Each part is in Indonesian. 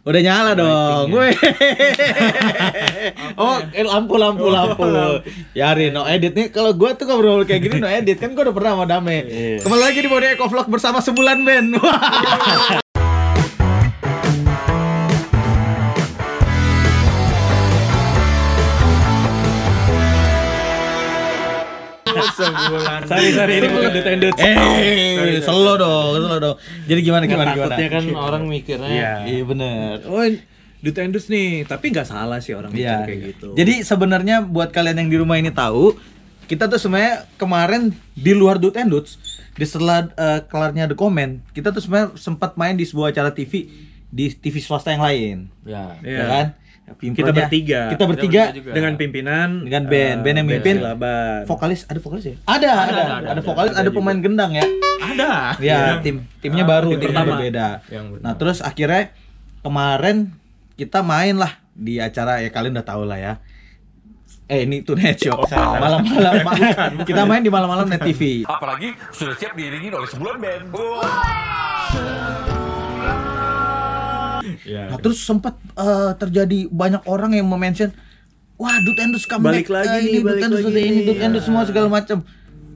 Udah nyala dong. Gue. oh, eh, lampu lampu lampu. Yari no edit nih. Kalau gua tuh ngobrol kayak gini no edit kan gua udah pernah sama Dame. Kembali lagi di Body Eco Vlog bersama sebulan Ben. sebulan. Sorry, sorry, ini bukan Dut and Duts. Eh, selo dong, selo dong. Jadi gimana gimana gimana? Takutnya kan orang mikirnya. Iya. Iya bener. Oh, Duts nih, tapi nggak salah sih orang mikir Iya. kayak gitu. Jadi sebenarnya buat kalian yang di rumah ini tahu, kita tuh sebenarnya kemarin di luar Dut and Duts, di setelah eh, kelarnya The Comment, kita tuh sebenarnya sempat main di sebuah acara TV di TV swasta yang lain. Ya. Iya. Ya kan? Kita Pimpronya- bertiga. Kita bertiga juga. dengan pimpinan Dengan band, eh, band yang mimpin. Silaban. vokalis ada vokalis ya? Ada, ada, ada, vokalis, ada, pemain gendang ya. Ada. Ya, tim timnya baru, tim pertama. berbeda. Nah, terus akhirnya kemarin kita main lah di acara ya kalian udah tahu lah ya. Eh ini tuh net show. Malam-malam kita main di malam-malam net TV. Apalagi sudah siap diiringi oleh sebulan band. Nah, terus sempat eh, terjadi banyak orang yang mention Wah, Dut Endus comeback Balik lagi nih, ini Dut balik Endus ini, nih. Dut Endus semua segala macam.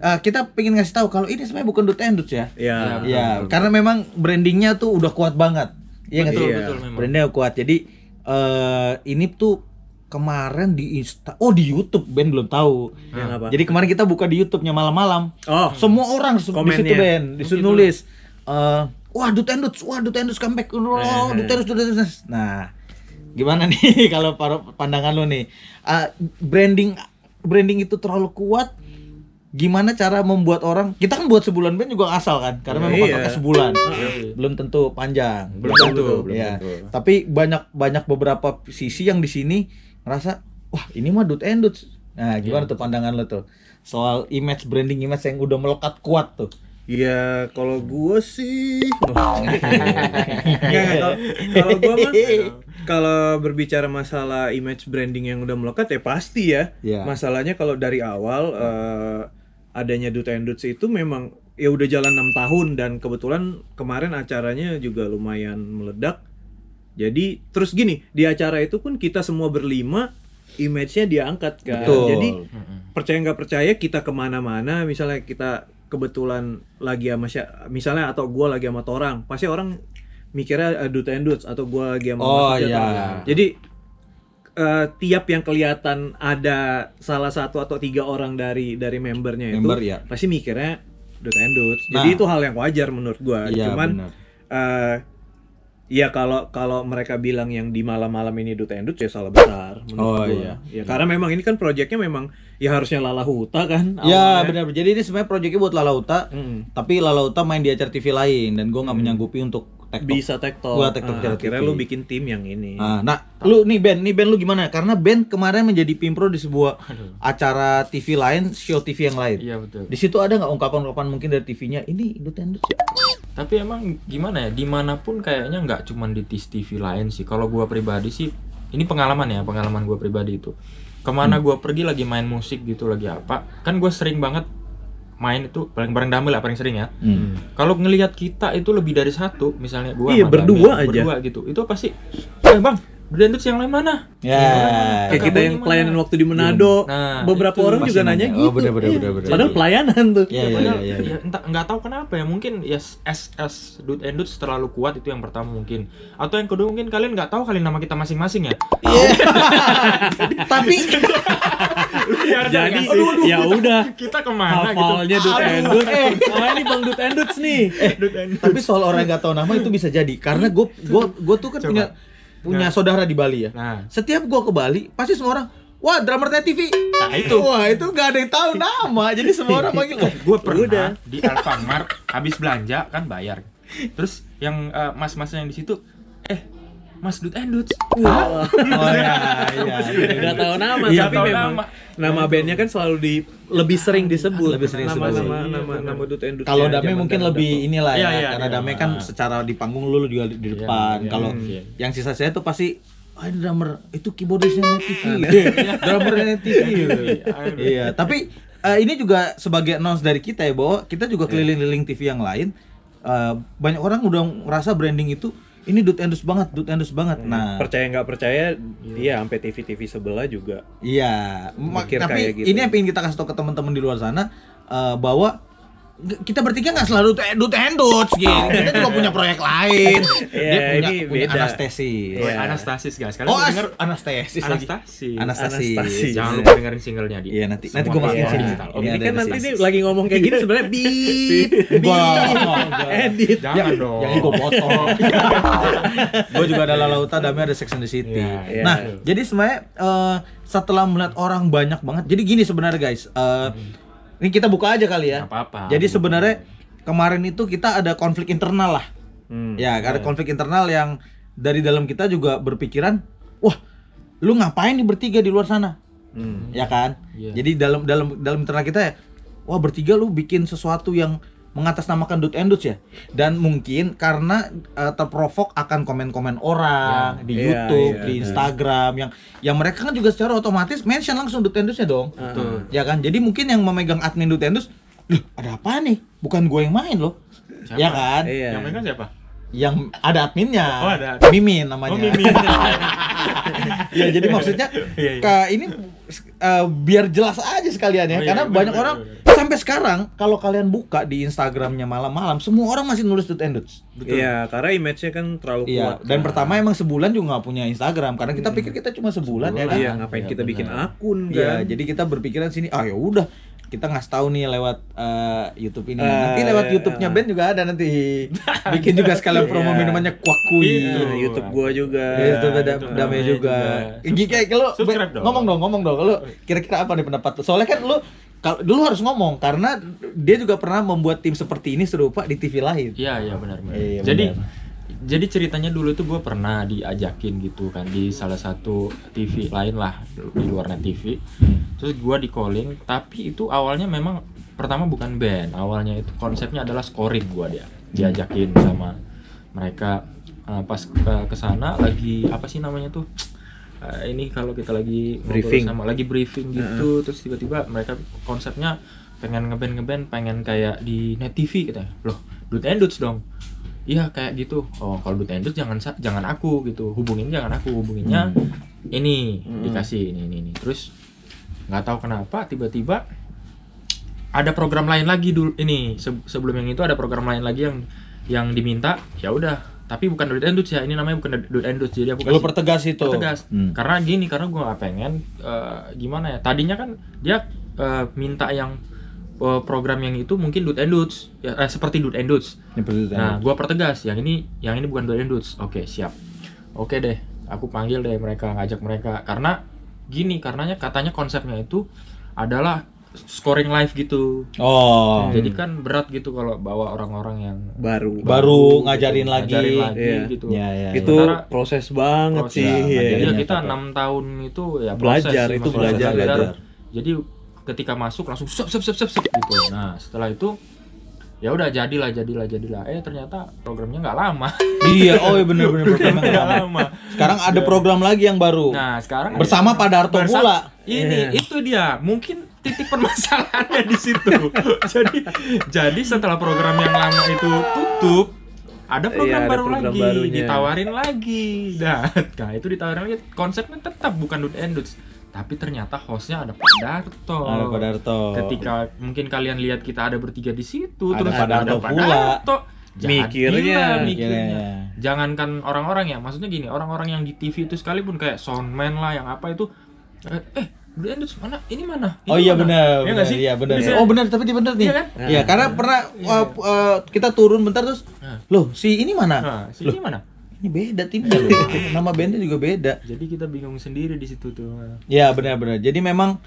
Eh, kita pengen ngasih tahu kalau ini sebenarnya bukan Dut Endus ya. Ya. Ya, karena memang brandingnya tuh udah kuat banget. Iya nggak Betul, sih? betul memang. Brandingnya kuat. Jadi eh ini tuh kemarin di Insta, oh di YouTube Ben belum tahu. Yang apa? Jadi kemarin kita buka di YouTube-nya malam-malam. Oh. Semua orang di situ Komennya. Ben, di situ nulis eh wah Dut Endut, wah Dut Endut comeback. Oh, Dut Endut, Dut Endut. Nah, gimana nih kalau para pandangan lo nih? Eh, branding branding itu terlalu kuat gimana cara membuat orang? Kita kan buat sebulan band juga ngasal kan karena memang Iya. kontraknya sebulan. Belum tentu panjang. Belum tentu, belum ya tentu. tapi banyak banyak beberapa sisi yang di sini ngerasa wah ini mah dut and duts nah gimana tuh pandangan lo tuh? Soal image branding image yang udah melekat kuat tuh Ya kalau gua sih Nggak, nggak, kalau kalau gua mah kalau berbicara masalah image branding yang udah melekat ya pasti ya. Iya. Masalahnya kalau dari awal eh, adanya Dut and Duts itu memang ya udah jalan enam tahun dan kebetulan kemarin acaranya juga lumayan meledak. Jadi terus gini, di acara itu pun kita semua berlima image-nya diangkat kan. Betul. Jadi percaya nggak percaya kita ke mana-mana misalnya kita kebetulan lagi sama misalnya atau gua lagi sama orang pasti orang mikirnya uh, and Duts atau gua lagi sama Oh, iya. jadi eh, tiap yang kelihatan ada salah satu atau tiga orang dari dari membernya itu Member, ya. pasti mikirnya Dut and Duts Nah. jadi itu hal yang wajar menurut gua Iya, cuman eh ya kalau kalau mereka bilang yang di malam-malam ini Dut and Duts ya salah besar Oh, menurut gua. iya. Ya karena memang ini kan proyeknya memang ya harusnya Lala Huta kan. ya awalnya. benar jadi ini sebenarnya proyeknya buat Lalauta Mm. tapi Lalauta main di acara TV lain dan gue nggak menyanggupi untuk tektok Bisa tektok. Gua tektok Ah, akhirnya TV. lu bikin tim yang ini. Ah, nah, lu nih Ben, nih Ben lu gimana? Karena Ben kemarin menjadi pimpro di sebuah acara TV lain, show TV yang lain. Iya betul. Di situ ada nggak ungkapan-ungkapan mungkin dari TV-nya ini ya? Tapi emang gimana ya? Di mana pun kayaknya nggak cuman di TV lain sih. Kalau gua pribadi sih, ini pengalaman ya, pengalaman gua pribadi itu. Ke mana gua pergi lagi main musik gitu, lagi apa? Kan gua sering banget main itu paling bareng Damel lah paling sering ya. Hmm. Kalau ngelihat kita itu lebih dari satu, misalnya gua Iya, berdua Damel, aja. berdua gitu. Itu pasti, eh bang, Dendut yang lain mana? Ya. Kayak kita yang pelayanan waktu di Manado, Nah, beberapa itu orang juga nanya. nanya Oh, gitu. bener-bener, Iya. bener-bener. Padahal pelayanan tuh. Iya, iya, Padahal, iya, iya. ya, entah nggak tahu kenapa ya mungkin ya SS Dut and Duts terlalu kuat itu yang pertama mungkin atau yang kedua mungkin kalian nggak tahu kali nama kita masing-masing ya Tapi Jadi ya udah kita ke mana gitu hafalnya Dut and Duts. Oh, ini Bang Dut and Duts nih. tapi soal orang nggak tahu nama itu bisa jadi karena gue gue gue tuh kan Coba. Punya punya saudara di Bali ya. nah Setiap gue ke Bali pasti semua orang Wah, drummer TV. Nah, itu. Wah, itu nggak ada yang tahu nama. Jadi semua orang panggil, "Wah, gue pernah Udah. di Alfamart habis belanja kan bayar terus yang eh, mas-mas yang di situ eh Mas Dut and Duts Oh iya, iya. Nggak tahu nama, Iya, tapi tahu memang nama. nama bandnya kan selalu di lebih sering disebut. Lebih sering nama, disebut. nama Iya, nama nama Dut and Duts. Kalau ya, Dame mungkin lebih inilah ya, Iya, iya, karena iya. Dame kan secara di panggung lu juga di, depan. iya, Kalau iya. yang sisa saya tuh pasti ah ini drummer itu keyboardisnya Net TV. drummer Net TV. Iya, tapi eh, ini juga sebagai announce dari kita ya bahwa kita juga keliling-keliling TV yang lain. eh, banyak orang udah ngerasa branding itu ini dut endus banget, dut endus banget. Hmm. Nah, percaya nggak percaya, iya sampai TV-TV sebelah juga. Iya, Mikir tapi kayak gitu. ini yang pengen kita kasih tau ke teman-teman di luar sana eh, bahwa kita bertiga nggak selalu tuh dut endut gitu. Kita juga punya proyek lain. Dia Iya, punya, ini punya beda. anestesis. Gue Iya. Anastasis guys. Kalian Oh, denger anestesis lagi. Anastasis. Anestesis. Anastasis. Jangan lupa dengerin singlenya di. Iya, nanti- semua nanti gua masukin sini. digital. Ini Ini kan nanti Anastasis. nih lagi ngomong kayak gini sebenarnya beep, enggak. edit. Jangan dong. Yang gue potong. gue juga ada Lauta Dami ada Sex and the City. Iya, iya. Nah, jadi sebenarnya eh, setelah melihat orang banyak banget, jadi gini sebenarnya guys. eh, Ini kita buka aja kali ya. Apa-apa. Jadi sebenarnya kemarin itu kita ada konflik internal lah. Hmm. Ya, ada konflik internal yang dari dalam kita juga berpikiran, wah, lu ngapain nih bertiga di luar sana? Hmm. Ya kan? Iya. Jadi dalam dalam dalam internal kita ya, wah bertiga lu bikin sesuatu yang mengatasnamakan dut and ya. Dan mungkin karena eh, terprovok akan komen-komen orang di Iya, YouTube, iya, di iya. Instagram yang yang mereka kan juga secara otomatis mention langsung dut and duts-nya dong. Betul. Ya kan? Jadi mungkin yang memegang admin dut and "Loh, ada apa nih? Bukan gue yang main loh." Siapa? Ya kan? Iya. Yang megang siapa? Yang ada adminnya. Oh, ada. Mimin namanya. Oh, Mimin. ya jadi maksudnya Iya, iya. ke ini eh, biar jelas aja sekalian ya Oh, iya, karena bener, banyak bener, orang bener. Sampai sekarang kalau kalian buka di Instagramnya malam-malam semua orang masih nulis dut and duts. Iya, karena image-nya kan terlalu Iya, kuat. dan kan. pertama emang sebulan juga nggak punya Instagram karena kita pikir kita cuma sebulan, ya kan. Iya, ngapain Iya, kita bikin benar. akun Iya, kan? jadi kita berpikiran sini, ah ya udah kita ngasih tahu nih lewat eh, YouTube ini. Eh, nanti lewat YouTube-nya band juga ada nanti. Bikin juga sekalian promo Iya. minumannya kuak kui. Nah, YouTube gua juga. Ya, beda YouTube damai namanya juga. juga. Gigi kayak kalau Subscribe dong. ngomong dong, ngomong dong. Lu kira-kira apa nih pendapat lu? Soalnya kan lu kalau dulu harus ngomong karena dia juga pernah membuat tim seperti ini serupa di TV lain. Iya iya benar benar. Iya, jadi benar. jadi ceritanya dulu tuh gue pernah diajakin gitu kan di salah satu TV lain lah di luar net TV. Terus gue di calling tapi itu awalnya memang pertama bukan band awalnya itu konsepnya adalah scoring gue dia diajakin sama mereka Eh, pas ke ke sana lagi apa sih namanya tuh Eh, ini kalau kita lagi Briefing. sama lagi briefing gitu terus tiba-tiba mereka konsepnya pengen ngeband ngeband pengen kayak di net TV gitu loh Dut and Duts dong. Iya kayak gitu. Oh kalau Dut and Duts jangan jangan aku gitu. Hubungin jangan aku hubunginnya ini dikasih ini ini ini. Terus nggak tahu kenapa tiba-tiba ada program lain lagi dulu ini se- sebelum yang itu ada program lain lagi yang yang diminta ya udah tapi bukan Dut and Duts ya ini namanya bukan Dut and Duts jadi aku Lu kasih- pertegas itu. tegas Hmm. karena gini karena gue nggak pengen eh, gimana ya tadinya kan dia eh, minta yang eh, program yang itu mungkin dut and duts ya, eh, seperti dut and duts Ini perlu ditanya. nah gue pertegas yang ini yang ini bukan dut and duts oke siap oke deh aku panggil deh mereka ngajak mereka karena gini karenanya katanya konsepnya itu adalah scoring live gitu Oh. jadi kan berat gitu kalau bawa orang-orang yang Baru. Baru gitu, ngajarin lagi. ngajarin lagi Iya. gitu Ya, ya, Itu Sementara- proses banget proses. sih. Ya, iya. Jadi ya ngajarinnya kita capek. enam tahun itu ya Belajar, proses sih, itu maksudnya belajar, belajar. Jadi ketika masuk langsung sep sep sep sep sep gitu. Nah setelah itu ya udah jadilah jadilah jadilah. Eh ternyata programnya nggak lama. iya, oh iya bener bener programnya nggak lama. lama. Sekarang ada program lagi yang baru. Nah sekarang Bersama Pak Darto Bersama- pula. Ini itu dia mungkin titik permasalahannya di situ. jadi jadi setelah program yang lama itu tutup ada program Iya, ada baru program lagi, barunya. ditawarin lagi. Nah, nah itu ditawarin lagi. Konsepnya tetap bukan Dut and Duts, tapi ternyata hostnya ada Pak Darto. Ada Pak Darto. Ketika mungkin kalian lihat kita ada bertiga di situ, Ada terus Pak Darto Pak pula. Darto. Mikirnya. Jadilah mikirnya. Mikirnya. Jangankan orang-orang ya, maksudnya gini, orang-orang yang di TV itu sekalipun kayak soundman lah yang apa itu eh, Dut and Duts mana? Ini mana? Oh Itu iya mana? benar, Iya benar, nggak sih? iya benar. Bisa. Oh benar, tapi dia benar nih. Iya kan? Iya, karena pernah uh, uh, kita turun bentar terus, Nah. loh si ini mana? Nah, si Loh, ini mana? ini beda timnya loh. Nama bandnya juga beda. Jadi kita bingung sendiri di situ tuh. Iya benar-benar. Jadi memang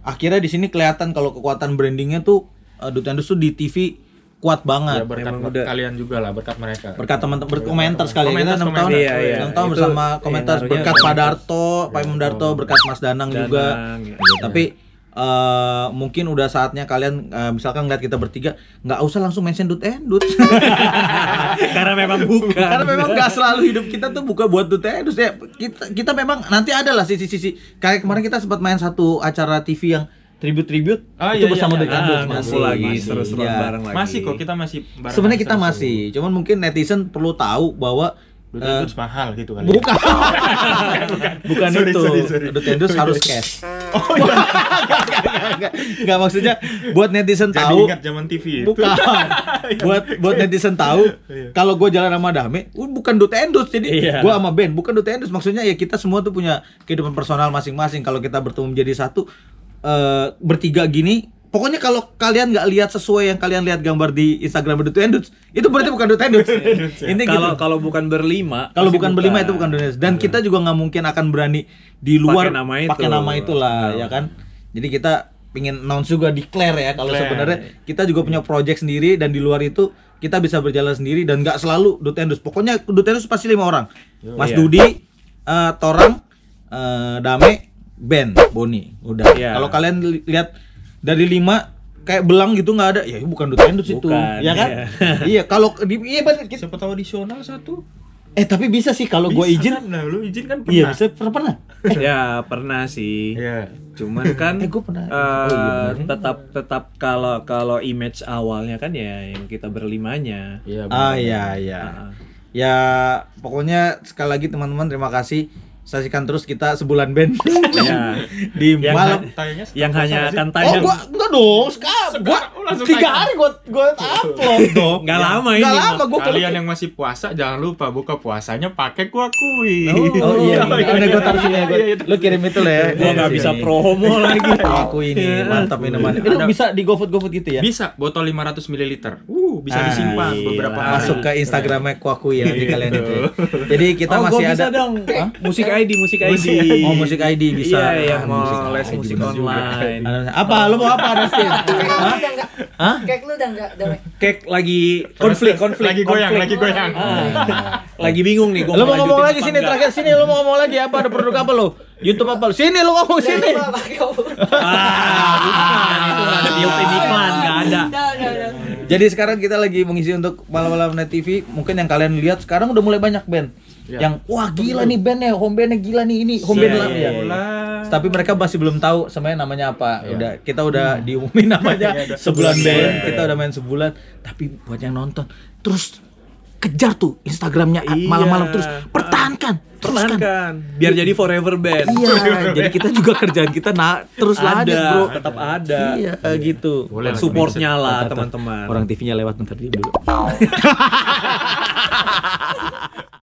akhirnya di sini kelihatan kalau kekuatan brandingnya tuh uh, Dut and Dust tuh di TV kuat Ya banget. berkat Emang udah- kalian juga lah, berkat mereka. Berkat teman-teman berkomentar sekali kita Komentar, tahun, komentar. Iya, iya. enam tahun Itu bersama komentar harusnya berkat Pak komentar. Darto, Pak Imam Darto, berkat Mas Danang, juga. Danang, ya. Tapi eh, mungkin udah saatnya kalian eh, misalkan ngeliat kita bertiga nggak usah langsung mention Dut and Dut. Karena memang bukan. Karena memang nggak selalu hidup kita tuh buka buat Dut and Dut ya. Kita kita memang nanti ada lah sisi-sisi kayak kemarin kita sempat main satu acara TV yang tribute-tribute Ah, itu iya, bersama iya. Dut and Ah, Dut ngumpul lagi masih. seru-seruan Iya. bareng lagi. Masih kok kita masih bareng Sebenarnya kita seru-seru. masih, cuman mungkin netizen perlu tahu bahwa Duit Eh, itu mahal gitu kali. Bukan. Bukan Sorry, itu. sorry, sorry. Dutendus harus cash. Oh iya. Enggak maksudnya buat netizen Jadi tahu. ingat zaman TV itu. Bukan. buat buat netizen tahu Iya. kalau gue jalan sama Dame, uh, bukan Dutendus. Jadi Iya. gue sama Ben bukan Dutendus. Maksudnya ya kita semua tuh punya kehidupan personal masing-masing. Kalau kita bertemu menjadi satu eh, bertiga gini Pokoknya kalau kalian nggak lihat sesuai yang kalian lihat gambar di Instagram Dutendus, itu berarti bukan Dutendus. Ini Kalau gitu. kalau bukan berlima, Kalau bukan berlima itu bukan Dutendus. Dan kita juga nggak mungkin akan berani di luar Pakai nama itu. pakai nama itulah, ya kan. Jadi kita pingin announce juga declare ya kalau sebenarnya kita juga punya project sendiri dan di luar itu kita bisa berjalan sendiri dan nggak selalu Dutendus. Pokoknya Dutendus pasti lima orang. Mas Iya. Dudi, eh, Torang, eh, Dame, Ben, Boni. Udah. Iya. Kalau kalian li- lihat dari lima kayak belang gitu nggak ada, ya bukan Dutendus itu, Bukan, ya kan? iya. iya, kalau di iya kita- Siapa tahu additional satu. eh tapi bisa sih kalau gue izin. kan? Nah, lu izin kan pernah. Iya, bisa pernah. pernah. ya pernah sih. Iya. Cuman kan Eh, gua pernah. eh, Oh, iya, bener. tetap tetap kalau kalau image awalnya kan ya yang kita berlimanya. Iya. Ah iya iya. Ah. Ya pokoknya sekali lagi teman-teman terima kasih. Saksikan terus kita sebulan band Ya. di Yang malam. Tayangnya yang hanya akan Oh tayang gua enggak dong, sekarang gua langsung tiga hari gua gua upload dong. Nggak lama ini, Nggak Mas. lama gua Kalian yang masih puasa jangan lupa buka puasanya pakai kuakui. Oh iya, Oh, iya. udah gua taruh sini ya. Gua, Iya, iya. lu kirim itu lah ya. gua nggak bisa promo lagi. Aku ini mantap minuman. Itu bisa di GoFood GoFood gitu ya. Bisa botol 500 ml. Uh, bisa disimpan beberapa. Masuk ke Instagramnya Kuakui ya nanti kalian itu. ya. Jadi kita oh, masih gua bisa ada? Musik ID, musik ID. Oh, musik ID bisa. Iya, yang Ah, mau musik les musik online. Apa? Lu mau apa, Dustin? Hah? enggak? Kek lu udah enggak, Damai? Kek lagi konflik, konflik, Lagi goyang, konflik. lagi goyang. Ah, lagi bingung nih gua Lu mau ngomong lagi sini enggak. terakhir sini lu mau ngomong lagi apa ada produk apa lu? YouTube apa? Sini lu ngomong sini. Ah, itu nggak ada biopin iklan, nggak ada. Jadi sekarang kita lagi mengisi untuk malam-malam net TV. Mungkin yang kalian lihat sekarang udah mulai banyak band. Ya. Yang wah gila nih bandnya, home bandnya gila nih ini, home band Iya, iya, ya. iya. Tapi mereka masih belum tahu sebenarnya namanya apa. Iya. Udah kita udah diumumin namanya Iya, udah sebulan sebulan band. Kita udah main sebulan. Tapi buat yang nonton terus kejar tuh Instagramnya Iya. malam-malam terus pertahankan, teruskan. Pertahankan, biar jadi forever band. Iya, jadi kita juga kerjaan kita nah terus lanjut, ada, Bro. tetap ada. Iya, gitu. Boleh lah, Supportnya lah teman-teman. Orang TV-nya lewat ntar dulu.